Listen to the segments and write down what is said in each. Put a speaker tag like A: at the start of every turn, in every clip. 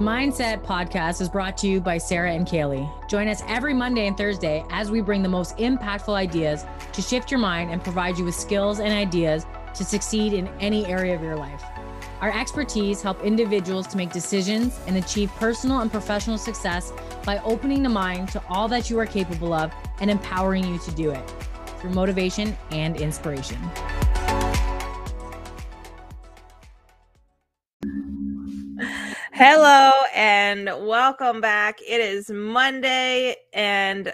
A: Mindset Podcast is brought to you by Sarah and Kaylee. Join us every Monday and Thursday as we bring the most impactful ideas to shift your mind and provide you with skills and ideas to succeed in any area of your life. Our expertise help individuals to make decisions and achieve personal and professional success by opening the mind to all that you are capable of and empowering you to do it through motivation and inspiration.
B: Hello and welcome back. It is Monday and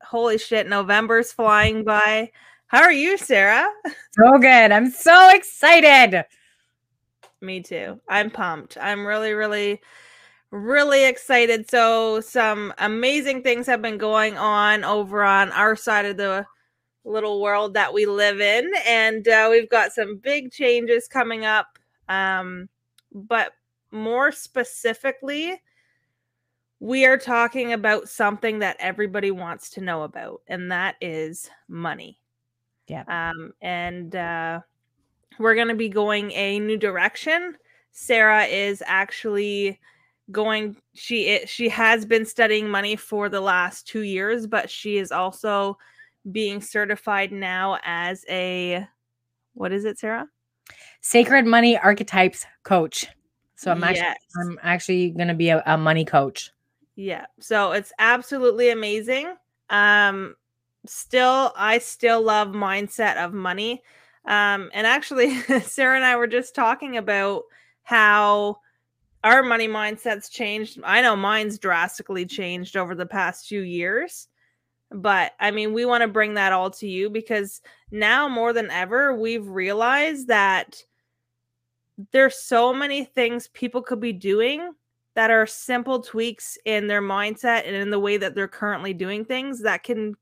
B: holy shit, November's flying by. How are you, Sarah?
A: So good. I'm so excited.
B: Me too. I'm pumped. I'm really, really, really excited. So, some amazing things have been going on over on our side of the little world that we live in. And uh, we've got some big changes coming up. Um, but more specifically, we are talking about something that everybody wants to know about, and that is money.
A: Yeah.
B: Um, and uh, we're going to be going a new direction. Sarah is actually going she is. she has been studying money for the last 2 years but she is also being certified now as a what is it Sarah?
A: Sacred money archetypes coach. So I'm actually. I'm actually going to be a, a, money coach.
B: Yeah. So it's absolutely amazing. Um still I still love mindset of money. Um and actually Sarah and I were just talking about how our money mindset's changed. I know mine's drastically changed over the past few years. But I mean, we want to bring that all to you because now more than ever we've realized that there's so many things people could be doing that are simple tweaks in their mindset and in the way that they're currently doing things that can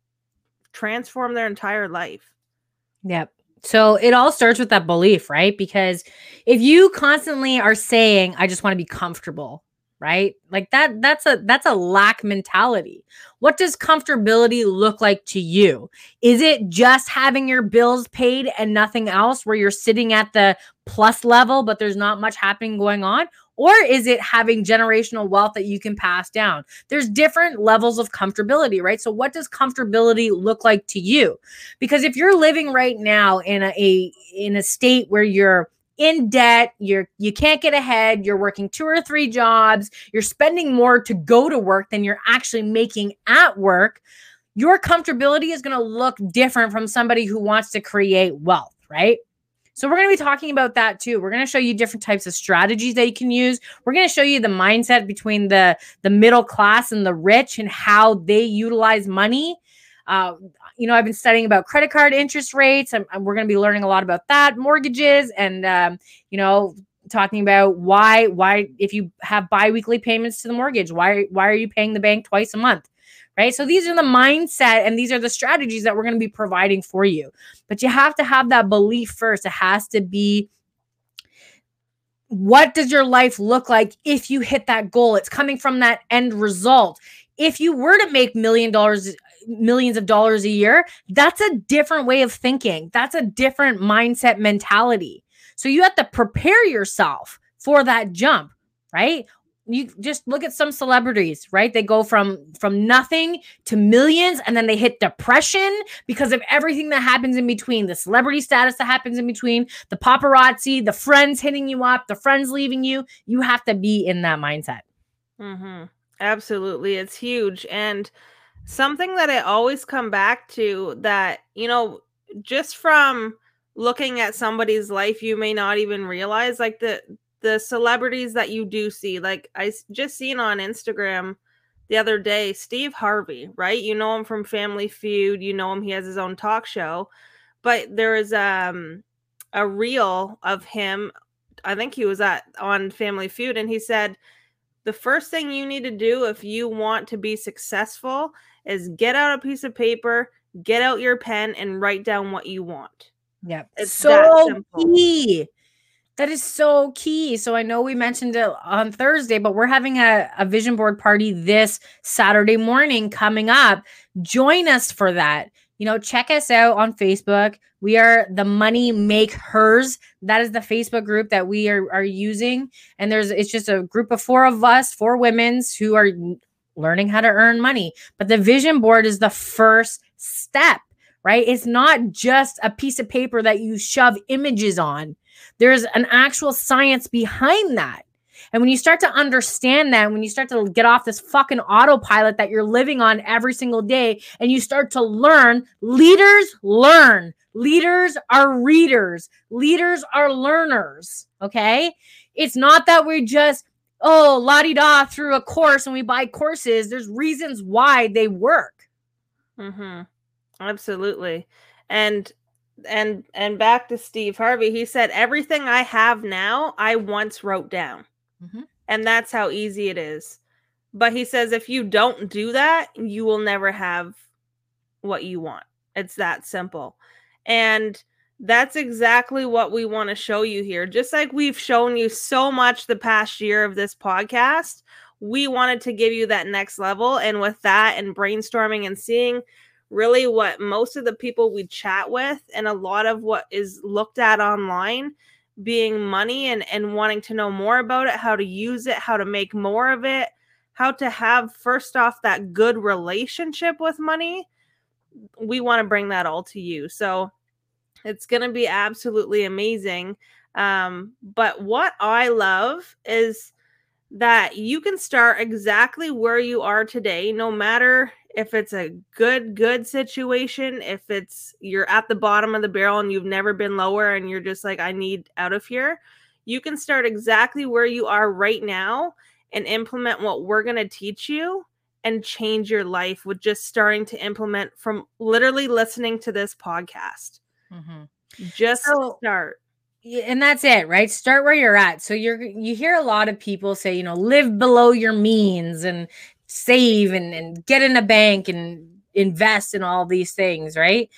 B: transform their entire life.
A: Yep. So it all starts with that belief, right? Because if you constantly are saying, I just want to be comfortable, right? Like that that's a that's a lack mentality. What does comfortability look like to you? Is it just having your bills paid and nothing else where you're sitting at the plus level but there's not much happening going on? Or is it having generational wealth that you can pass down? There's different levels of comfortability, right? So what does comfortability look like to you? Because if you're living right now in a, a in a state where you're in debt you're you can't get ahead you're working two or three jobs you're spending more to go to work than you're actually making at work your comfortability is going to look different from somebody who wants to create wealth right? So we're going to be talking about that too. We're going to show you different types of strategies that you can use. We're going to show you the mindset between the the middle class and the rich and how they utilize money uh, you know, I've been studying about credit card interest rates. and we're going to be learning a lot about that, mortgages, and um, you know, talking about why why if you have biweekly payments to the mortgage, why why are you paying the bank twice a month? Right. So these are the mindset and these are the strategies that we're going to be providing for you. But you have to have that belief first. It has to be what does your life look like if you hit that goal? It's coming from that end result. If you were to make million dollars millions of dollars a year, that's a different way of thinking. That's a different mindset mentality. So you have to prepare yourself for that jump, right? You just look at some celebrities, right? They go from from nothing to millions and then they hit depression because of everything that happens in between, the celebrity status that happens in between, the paparazzi, the friends hitting you up, the friends leaving you. You have to be in that mindset.
B: hmm Absolutely. It's huge. And something that I always come back to that, you know, just from looking at somebody's life, you may not even realize like the the celebrities that you do see. Like I just seen on Instagram the other day, Steve Harvey, right? You know him from Family Feud, you know him, he has his own talk show. But there is um a reel of him, I think he was at on Family Feud, and he said the first thing you need to do if you want to be successful is get out a piece of paper, get out your pen, and write down what you want.
A: Yep. It's so key. That is so key. So I know we mentioned it on Thursday, but we're having a, a vision board party this Saturday morning coming up. Join us for that. you know, check us out on Facebook. We are the Money Make Hers. That is the Facebook group that we are, are using. And there's it's just a group of four of us, four women's who are learning how to earn money. But the vision board is the first step, right? It's not just a piece of paper that you shove images on. There's an actual science behind that. And when you start to understand that, when you start to get off this fucking autopilot that you're living on every single day, and you start to learn, leaders learn. Leaders are readers. Leaders are learners. Okay. It's not that we just, oh, la di da through a course and we buy courses. There's reasons why they work.
B: Mm-hmm. Absolutely. And and and back to Steve Harvey, he said everything I have now I once wrote down. Mm-hmm. And that's how easy it is. But he says if you don't do that, you will never have what you want. It's that simple. And that's exactly what we want to show you here. Just like we've shown you so much the past year of this podcast, we wanted to give you that next level. And with that, and brainstorming and seeing really what most of the people we chat with and a lot of what is looked at online being money and and wanting to know more about it how to use it how to make more of it how to have first off that good relationship with money we want to bring that all to you so it's going to be absolutely amazing um but what i love is that you can start exactly where you are today no matter if it's a good good situation if it's you're at the bottom of the barrel and you've never been lower and you're just like i need out of here you can start exactly where you are right now and implement what we're going to teach you and change your life with just starting to implement from literally listening to this podcast mm-hmm. just so, start
A: and that's it right start where you're at so you're you hear a lot of people say you know live below your means and save and, and get in a bank and invest in all these things, right?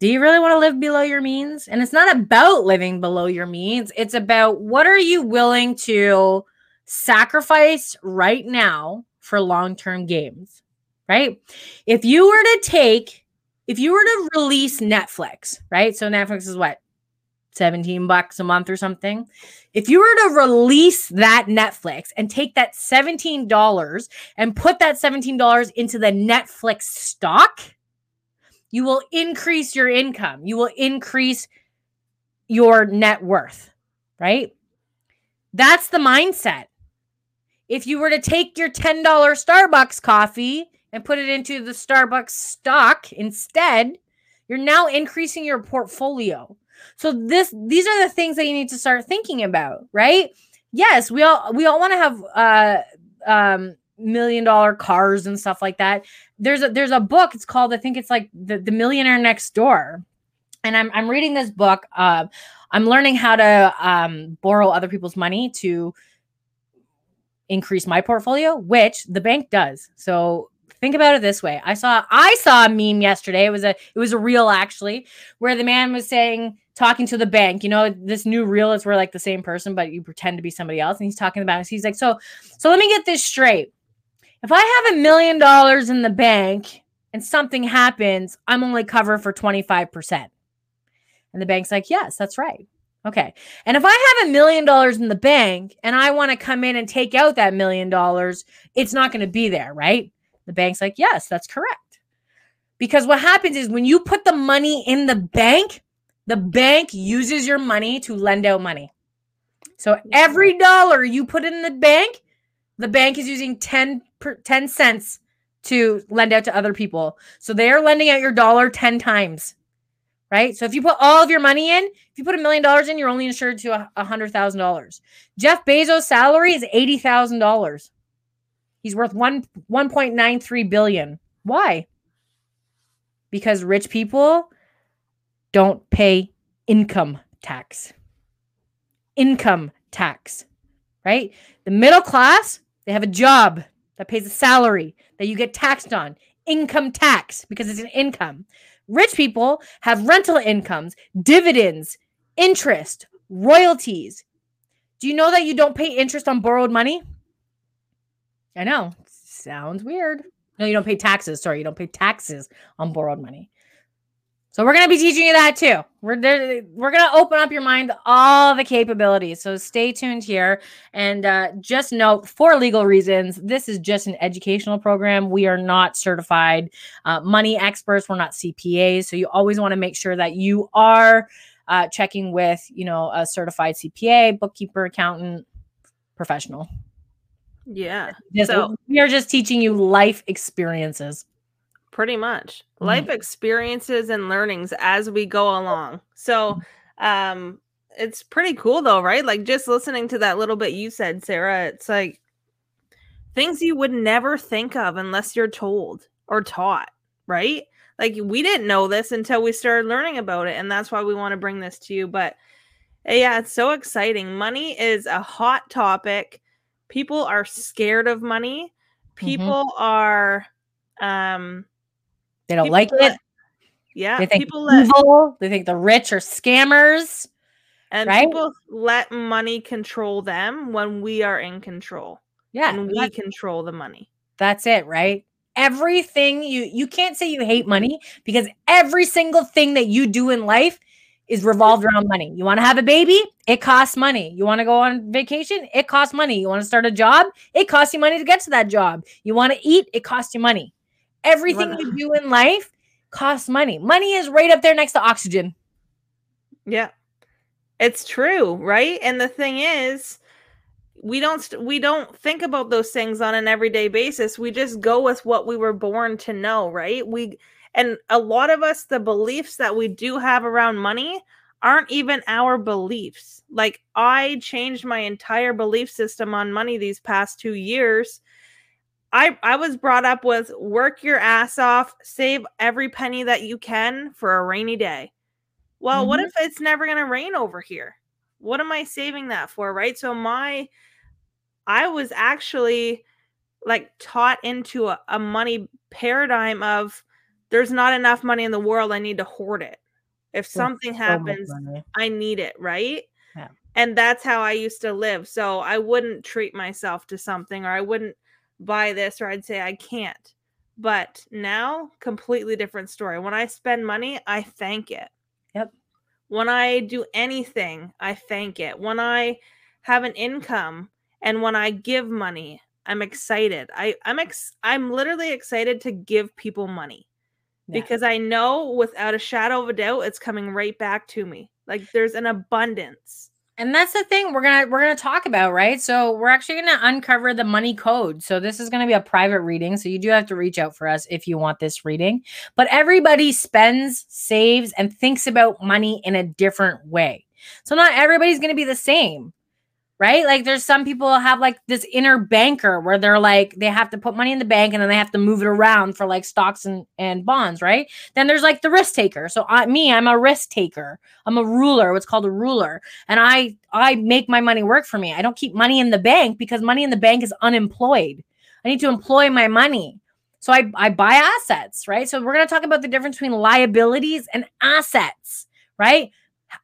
A: Do you really want to live below your means? And it's not about living below your means. It's about what are you willing to sacrifice right now for long-term gains, right? If you were to take if you were to release Netflix, right? So Netflix is what? 17 bucks a month or something. If you were to release that Netflix and take that $17 and put that $17 into the Netflix stock, you will increase your income. You will increase your net worth, right? That's the mindset. If you were to take your $10 Starbucks coffee and put it into the Starbucks stock instead, you're now increasing your portfolio. So this these are the things that you need to start thinking about, right? Yes, we all we all want to have uh um million dollar cars and stuff like that. There's a there's a book, it's called I think it's like the, the Millionaire Next Door. And I'm I'm reading this book. Uh, I'm learning how to um borrow other people's money to increase my portfolio, which the bank does. So think about it this way. I saw I saw a meme yesterday. It was a it was a reel actually where the man was saying talking to the bank. You know, this new reel is where like the same person, but you pretend to be somebody else. And he's talking about it. He's like, so, so let me get this straight. If I have a million dollars in the bank and something happens, I'm only covered for 25%. And the bank's like, yes, that's right. Okay. And if I have a million dollars in the bank and I want to come in and take out that million dollars, it's not going to be there, right? The bank's like, yes, that's correct. Because what happens is when you put the money in the bank, the bank uses your money to lend out money. So every dollar you put in the bank, the bank is using 10, 10 cents to lend out to other people. So they are lending out your dollar 10 times. Right. So if you put all of your money in, if you put a million dollars in, you're only insured to a hundred thousand dollars. Jeff Bezos' salary is eighty thousand dollars. He's worth one one point nine three billion. Why? Because rich people don't pay income tax. Income tax, right? The middle class, they have a job that pays a salary that you get taxed on. Income tax because it's an income. Rich people have rental incomes, dividends, interest, royalties. Do you know that you don't pay interest on borrowed money? I know. Sounds weird. No, you don't pay taxes. Sorry, you don't pay taxes on borrowed money. So we're going to be teaching you that too. We're we're going to open up your mind all the capabilities. So stay tuned here and uh, just note for legal reasons, this is just an educational program. We are not certified uh, money experts. We're not CPAs. So you always want to make sure that you are uh, checking with, you know, a certified CPA, bookkeeper, accountant, professional.
B: Yeah.
A: Just, so we are just teaching you life experiences.
B: Pretty much. Mm-hmm. Life experiences and learnings as we go along. So um it's pretty cool though, right? Like just listening to that little bit you said, Sarah, it's like things you would never think of unless you're told or taught, right? Like we didn't know this until we started learning about it and that's why we want to bring this to you, but eh, yeah, it's so exciting. Money is a hot topic. People are scared of money. Mm-hmm. People mm-hmm. are um
A: they don't like it.
B: Yeah.
A: They think people evil. Let, they think the rich are scammers.
B: And right? people let money control them when we are in control.
A: Yeah.
B: And we control the money.
A: That's it, right? Everything you you can't say you hate money because every single thing that you do in life is revolved around money. You want to have a baby? It costs money. You want to go on vacation? It costs money. You want to start a job? It costs you money to get to that job. You want to eat? It costs you money. Everything you do in life costs money. Money is right up there next to oxygen.
B: Yeah. It's true, right? And the thing is, we don't we don't think about those things on an everyday basis. We just go with what we were born to know, right? We and a lot of us the beliefs that we do have around money aren't even our beliefs. Like I changed my entire belief system on money these past 2 years I I was brought up with work your ass off, save every penny that you can for a rainy day. Well, mm-hmm. what if it's never going to rain over here? What am I saving that for, right? So my I was actually like taught into a, a money paradigm of there's not enough money in the world, I need to hoard it. If something so happens, I need it, right? Yeah. And that's how I used to live. So I wouldn't treat myself to something or I wouldn't buy this or I'd say I can't. But now, completely different story. When I spend money, I thank it.
A: Yep.
B: When I do anything, I thank it. When I have an income and when I give money, I'm excited. I, I'm ex- I'm literally excited to give people money yeah. because I know without a shadow of a doubt it's coming right back to me. Like there's an abundance.
A: And that's the thing we're gonna we're gonna talk about right? So we're actually gonna uncover the money code. So this is gonna be a private reading so you do have to reach out for us if you want this reading. But everybody spends saves and thinks about money in a different way. So not everybody's gonna be the same right? Like there's some people have like this inner banker where they're like they have to put money in the bank and then they have to move it around for like stocks and and bonds, right? Then there's like the risk taker. So I, me, I'm a risk taker. I'm a ruler, what's called a ruler, and I I make my money work for me. I don't keep money in the bank because money in the bank is unemployed. I need to employ my money. So I, I buy assets, right? So we're going to talk about the difference between liabilities and assets, right?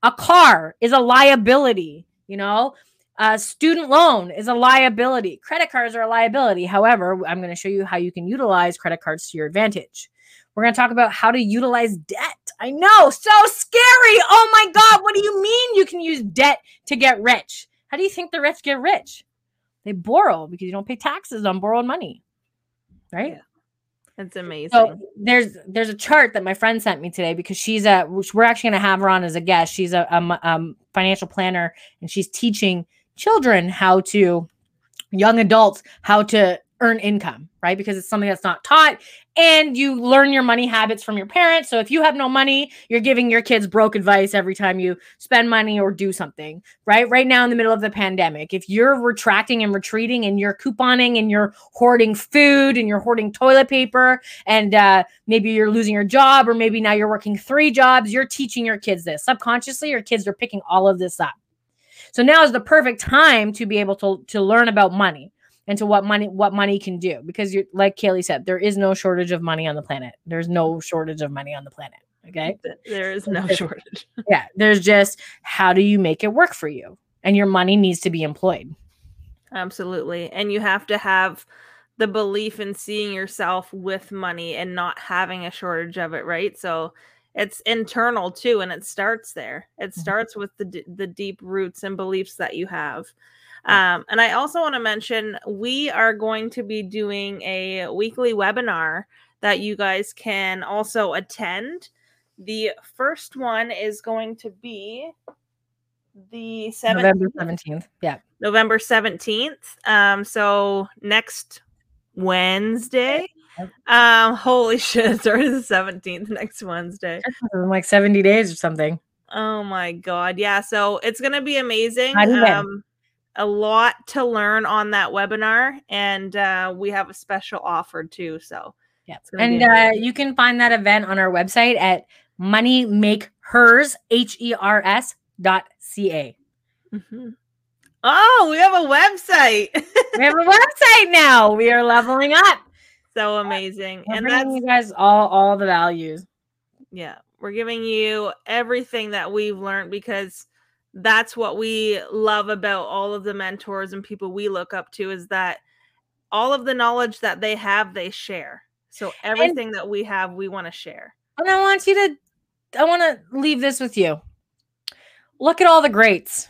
A: A car is a liability, you know? Uh, student loan is a liability. Credit cards are a liability. However, I'm going to show you how you can utilize credit cards to your advantage. We're going to talk about how to utilize debt. I know, so scary. Oh my God, what do you mean you can use debt to get rich? How do you think the rich get rich? They borrow because you don't pay taxes on borrowed money, right? Yeah.
B: That's amazing.
A: So there's there's a chart that my friend sent me today because she's a we're actually going to have her on as a guest. She's a, a, um, financial planner and she's teaching children how to young adults how to earn income, right? Because it's something that's not taught and you learn your money habits from your parents. So if you have no money, you're giving your kids broke advice every time you spend money or do something, right? Right now in the middle of the pandemic, if you're retracting and retreating and you're couponing and you're hoarding food and you're hoarding toilet paper and uh, maybe you're losing your job or maybe now you're working three jobs, you're teaching your kids this. Subconsciously, your kids are picking all of this up. So now is the perfect time to be able to to learn about money and to what money what money can do because you like Kaylee said there is no shortage of money on the planet. There's no shortage of money on the planet. Okay?
B: There is no shortage.
A: yeah, there's just how do you make it work for you? And your money needs to be employed.
B: Absolutely. And you have to have the belief in seeing yourself with money and not having a shortage of it, right? So it's internal too and it starts there it
A: Mhm.
B: starts with the d- the deep roots and beliefs that you have um, and i also want to mention we are going to be doing a weekly webinar that you guys can also attend the first one is going to be the 7th
A: November 17th. Yeah.
B: November 17th. Um, so next Wednesday. Um, holy shit, it's already the 17th next Wednesday.
A: In like 70 days or something.
B: Oh my god. Yeah, so it's gonna be amazing. Um a lot to learn on that webinar, and uh we have a special offer too. So
A: Yeah.
B: It's gonna be
A: And uh, you can find that event on our website at moneymakehers, H E R S dot C A.
B: Mhm. Oh, we have a website.
A: We have a website now. We are leveling up.
B: So amazing.
A: We're
B: and that's
A: you guys all, all the values.
B: yeah we're giving you everything that we've learned because that's what we love about all of the mentors and people we look up to is that all of the knowledge that they have they share so everything that we have we want to share
A: And I want you to, I want to leave this with you. Look at all the greats.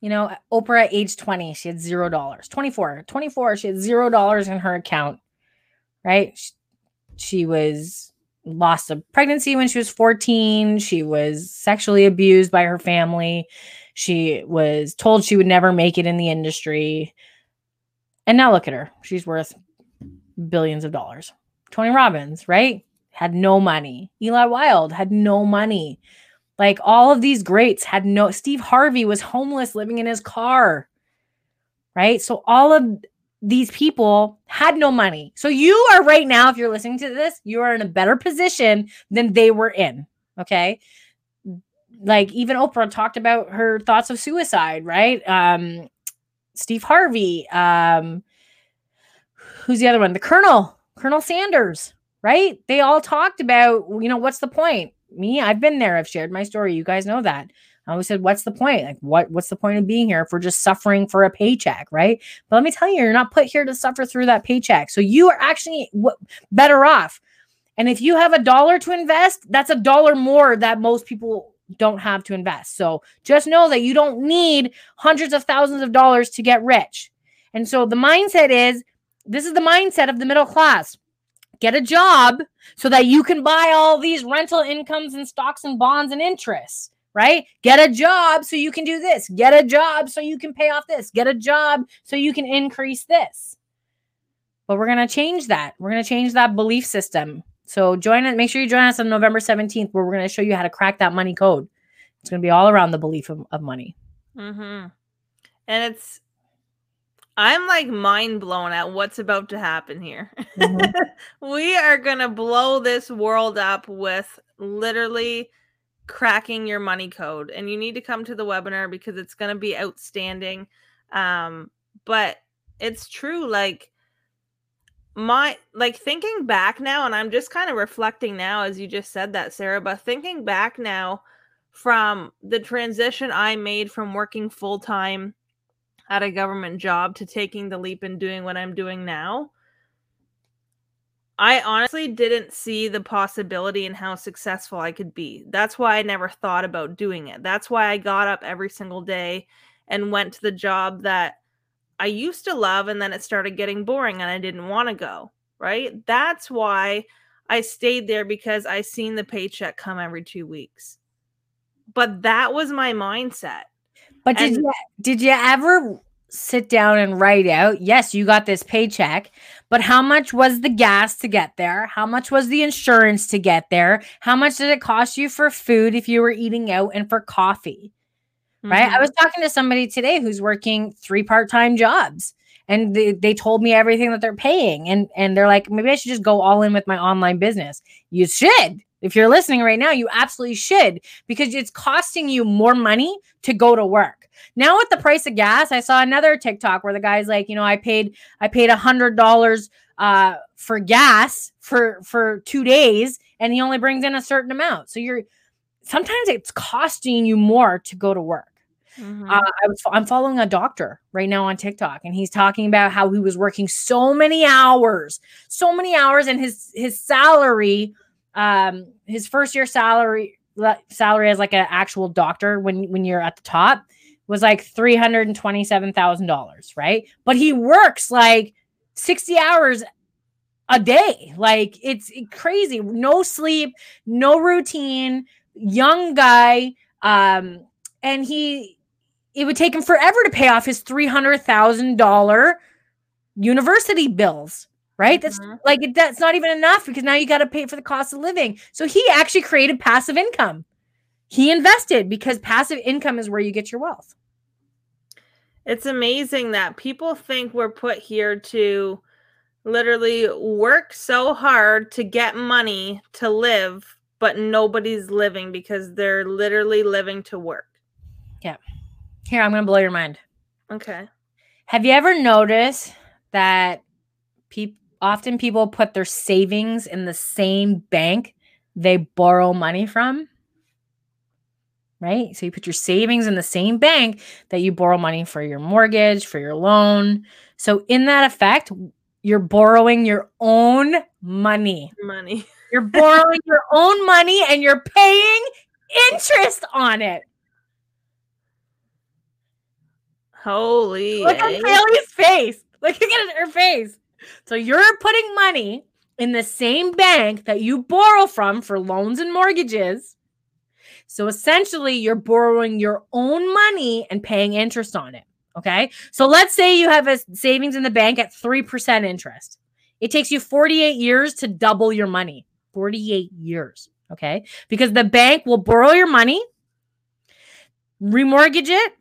A: You know, Oprah at age 20, she had zero dollars. 24, 24, she had zero dollars in her account, right? She, she was lost a pregnancy when she was 14. She was sexually abused by her family. She was told she would never make it in the industry. And now look at her. She's worth billions of dollars. Tony Robbins, right? Had no money. Eli Wild had no money. Like all of these greats had no Steve Harvey was homeless living in his car. Right? So all of these people had no money. So you are right now if you're listening to this, you are in a better position than they were in, okay? Like even Oprah talked about her thoughts of suicide, right? Um Steve Harvey, um who's the other one? The Colonel, Colonel Sanders, right? They all talked about, you know, what's the point? Me, I've been there. I've shared my story. You guys know that. I always said, what's the point? Like, what what's the point of being here if we're just suffering for a paycheck, right? But let me tell you, you're not put here to suffer through that paycheck. So you are actually better off. And if you have a dollar to invest, that's a dollar more that most people don't have to invest. So just know that you don't need hundreds of thousands of dollars to get rich. And so the mindset is this is the mindset of the middle class. Get a job so that you can buy all these rental incomes and stocks and bonds and interests, right? Get a job so you can do this. Get a job so you can pay off this. Get a job so you can increase this. But we're going to change that. We're going to change that belief system. So join it. Make sure you join us on November 17th, where we're going to show you how to crack that money code. It's going to be all around the belief of, of money.
B: mm-hmm. and it's i'm like mind blown at what's about to happen here
A: Mhm.
B: we are gonna blow this world up with literally cracking your money code and you need to come to the webinar because it's gonna be outstanding um but it's true like my like thinking back now and i'm just kind of reflecting now as you just said that sarah but thinking back now from the transition i made from working full-time at a government job to taking the leap and doing what i'm doing now I honestly didn't see the possibility in how successful I could be. That's why I never thought about doing it. That's why I got up every single day and went to the job that I used to love and then it started getting boring and I didn't want to go, right? That's why I stayed there because I seen the paycheck come every 2 weeks. But that was my mindset.
A: But did you did you ever sit down and write out, yes, you got this paycheck, but how much was the gas to get there? How much was the insurance to get there? How much did it cost you for food if you were eating out and for coffee? Right? I
B: Mhm.
A: was talking to somebody today who's working three part-time jobs and they, they told me everything that they're paying and and they're like maybe I should just go all in with my online business. You should. If you're listening right now, you absolutely should because it's costing you more money to go to work. Now with the price of gas, I saw another TikTok where the guy's like, you know, I paid I paid a hundred dollars uh for gas for for two days and he only brings in a certain amount. So you're sometimes it's costing you more to go to work.
B: Mhm.
A: Uh, I was I'm following a doctor right now on TikTok, and he's talking about how he was working so many hours, so many hours, and his his salary um his first year salary salary as like an actual doctor when when you're at the top was like $327,000, right? But he works like 60 hours a day. Like it's crazy. No sleep, no routine, young guy um and he it would take him forever to pay off his $300,000 university bills right? That's mm-hmm. like it, that's not even enough because now you got to pay for the cost of living. So he actually created passive income. He invested because passive income is where you get your wealth.
B: It's amazing that people think we're put here to literally work so hard to get money to live, but nobody's living because they're literally living to work.
A: Yeah. Here, I'm going to blow your mind.
B: Okay.
A: Have you ever noticed that people often people put their savings in the same bank they borrow money from. Right? So you put your savings in the same bank that you borrow money for your mortgage, for your loan. So in that effect, you're borrowing your own money.
B: Money.
A: You're borrowing your own money and you're paying interest on it.
B: Holy.
A: Look at Kaylee's face. Look at her face. So you're putting money in the same bank that you borrow from for loans and mortgages. So essentially, you're borrowing your own money and paying interest on it. Okay. So let's say you have a savings in the bank at 3% interest. It takes you 48 years to double your money. 48 years. Okay. Because the bank will borrow your money, remortgage it,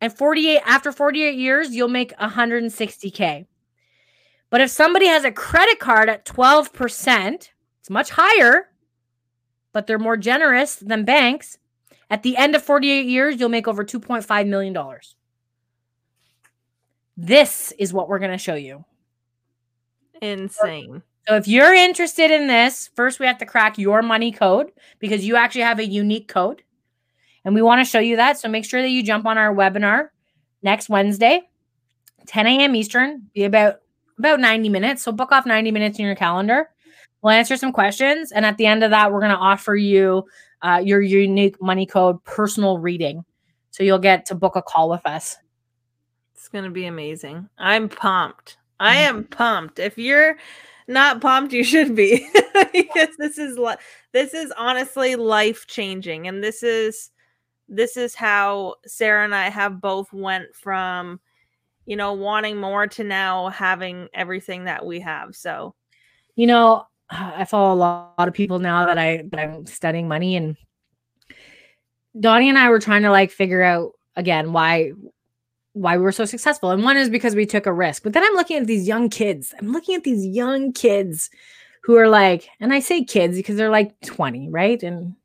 A: and 48 after 48 years, you'll make 160K. But if somebody has a credit card at 12%, it's much higher, but they're more generous than banks. At the end of 48 years, you'll make over $2.5 million. This is what we're going to show you.
B: Insane.
A: So if you're interested in this, first we have to crack your money code because you actually have a unique code. And we want to show you that. So make sure that you jump on our webinar next Wednesday, 10 a.m. Eastern. Be about about 90 minutes. So book off 90 minutes in your calendar. We'll answer some questions. And at the end of that, we're going to offer you uh, your unique money code personal reading. So you'll get to book a call with us.
B: It's going to be amazing. I'm pumped. I mm-hmm. am pumped. If you're not pumped, you should be because this is this is honestly life changing, and this is this is how Sarah and I have both went from you know, wanting more to now having everything that we have. So,
A: you know, I follow a lot, of people now that I that I'm studying money and Donnie and I were trying to like figure out again why why we were so successful. And one is because we took a risk. But then I'm looking at these young kids. I'm looking at these young kids who are like, and I say kids because they're like 20, right? And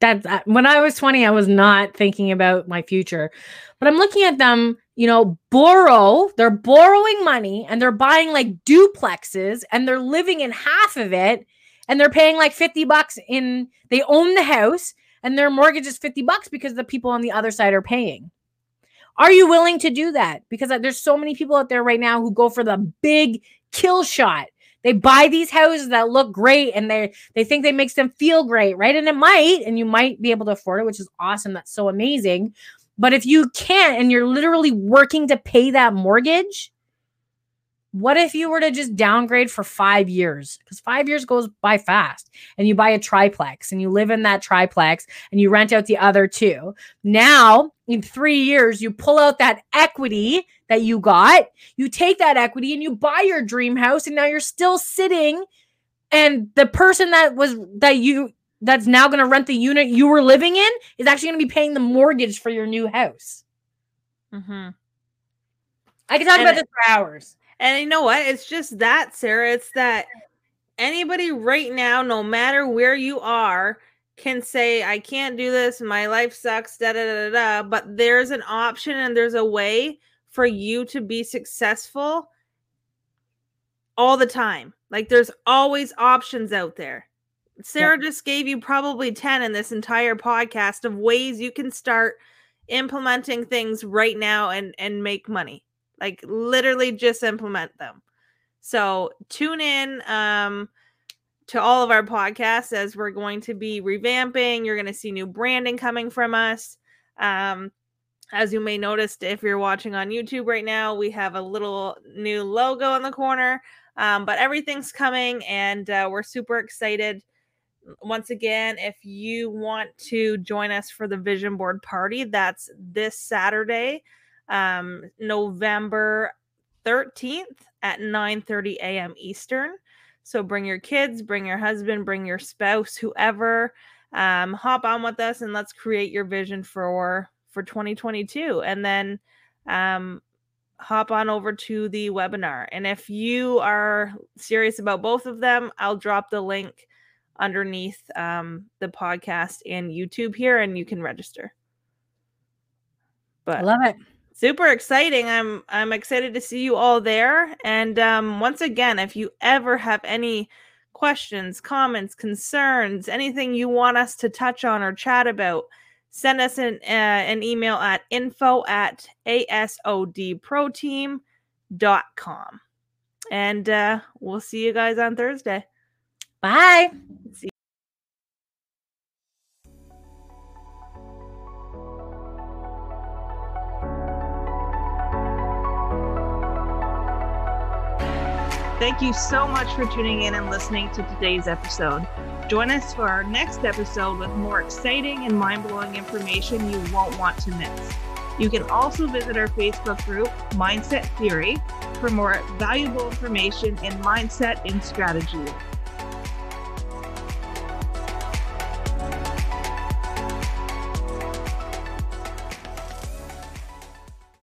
A: that when I was 20, I was not thinking about my future. But I'm looking at them you know, borrow, they're borrowing money and they're buying like duplexes and they're living in half of it and they're paying like 50 bucks in they own the house and their mortgage is 50 bucks because the people on the other side are paying. Are you willing to do that? Because uh, there's so many people out there right now who go for the big kill shot. They buy these houses that look great and they they think they makes them feel great, right? And it might and you might be able to afford it, which is awesome. That's so amazing. But if you can't and you're literally working to pay that mortgage, what if you were to just downgrade for five years? Because five years goes by fast, and you buy a triplex and you live in that triplex and you rent out the other two. Now, in three years, you pull out that equity that you got, you take that equity and you buy your dream house, and now you're still sitting. And the person that was that you that's now going to rent the unit you were living in is actually going to be paying the mortgage for your new house.
B: Mm-hmm.
A: I can talk and about this for hours.
B: And you know what? It's just that, Sarah. It's that anybody right now, no matter where you are, can say, I can't do this. My life sucks. Da da da da. But there's an option and there's a way for you to be successful all the time. Like there's always options out there. Sarah just gave you probably 10 in this entire podcast of ways you can start implementing things right now and and make money. Like literally just implement them. So tune in um to all of our podcasts as we're going to be revamping. You're going to see new branding coming from us. Um, as you may notice, if you're watching on YouTube right now, we have a little new logo in the corner. Um, but everything's coming, and uh, we're super excited. Once again, if you want to join us for the vision board party, that's this Saturday, um, November 13th at 9 30 a.m. Eastern. So bring your kids, bring your husband, bring your spouse, whoever. Um, hop on with us and let's create your vision for for 2022. And then um, hop on over to the webinar. And if you are serious about both of them, I'll drop the link underneath um, the podcast and YouTube here, and you can register.
A: But I love it
B: super exciting. I'm I'm excited to see you all there. And um, once again, if you ever have any questions, comments, concerns, anything you want us to touch on or chat about, send us an, uh, an email at info at asodproteam.com. And uh, we'll see you guys on Thursday.
A: Bye. See
B: Thank you so much for tuning in and listening to today's episode. Join us for our next episode with more exciting and mind blowing information you won't want to miss. You can also visit our Facebook group, Mindset Theory, for more valuable information in mindset and strategy.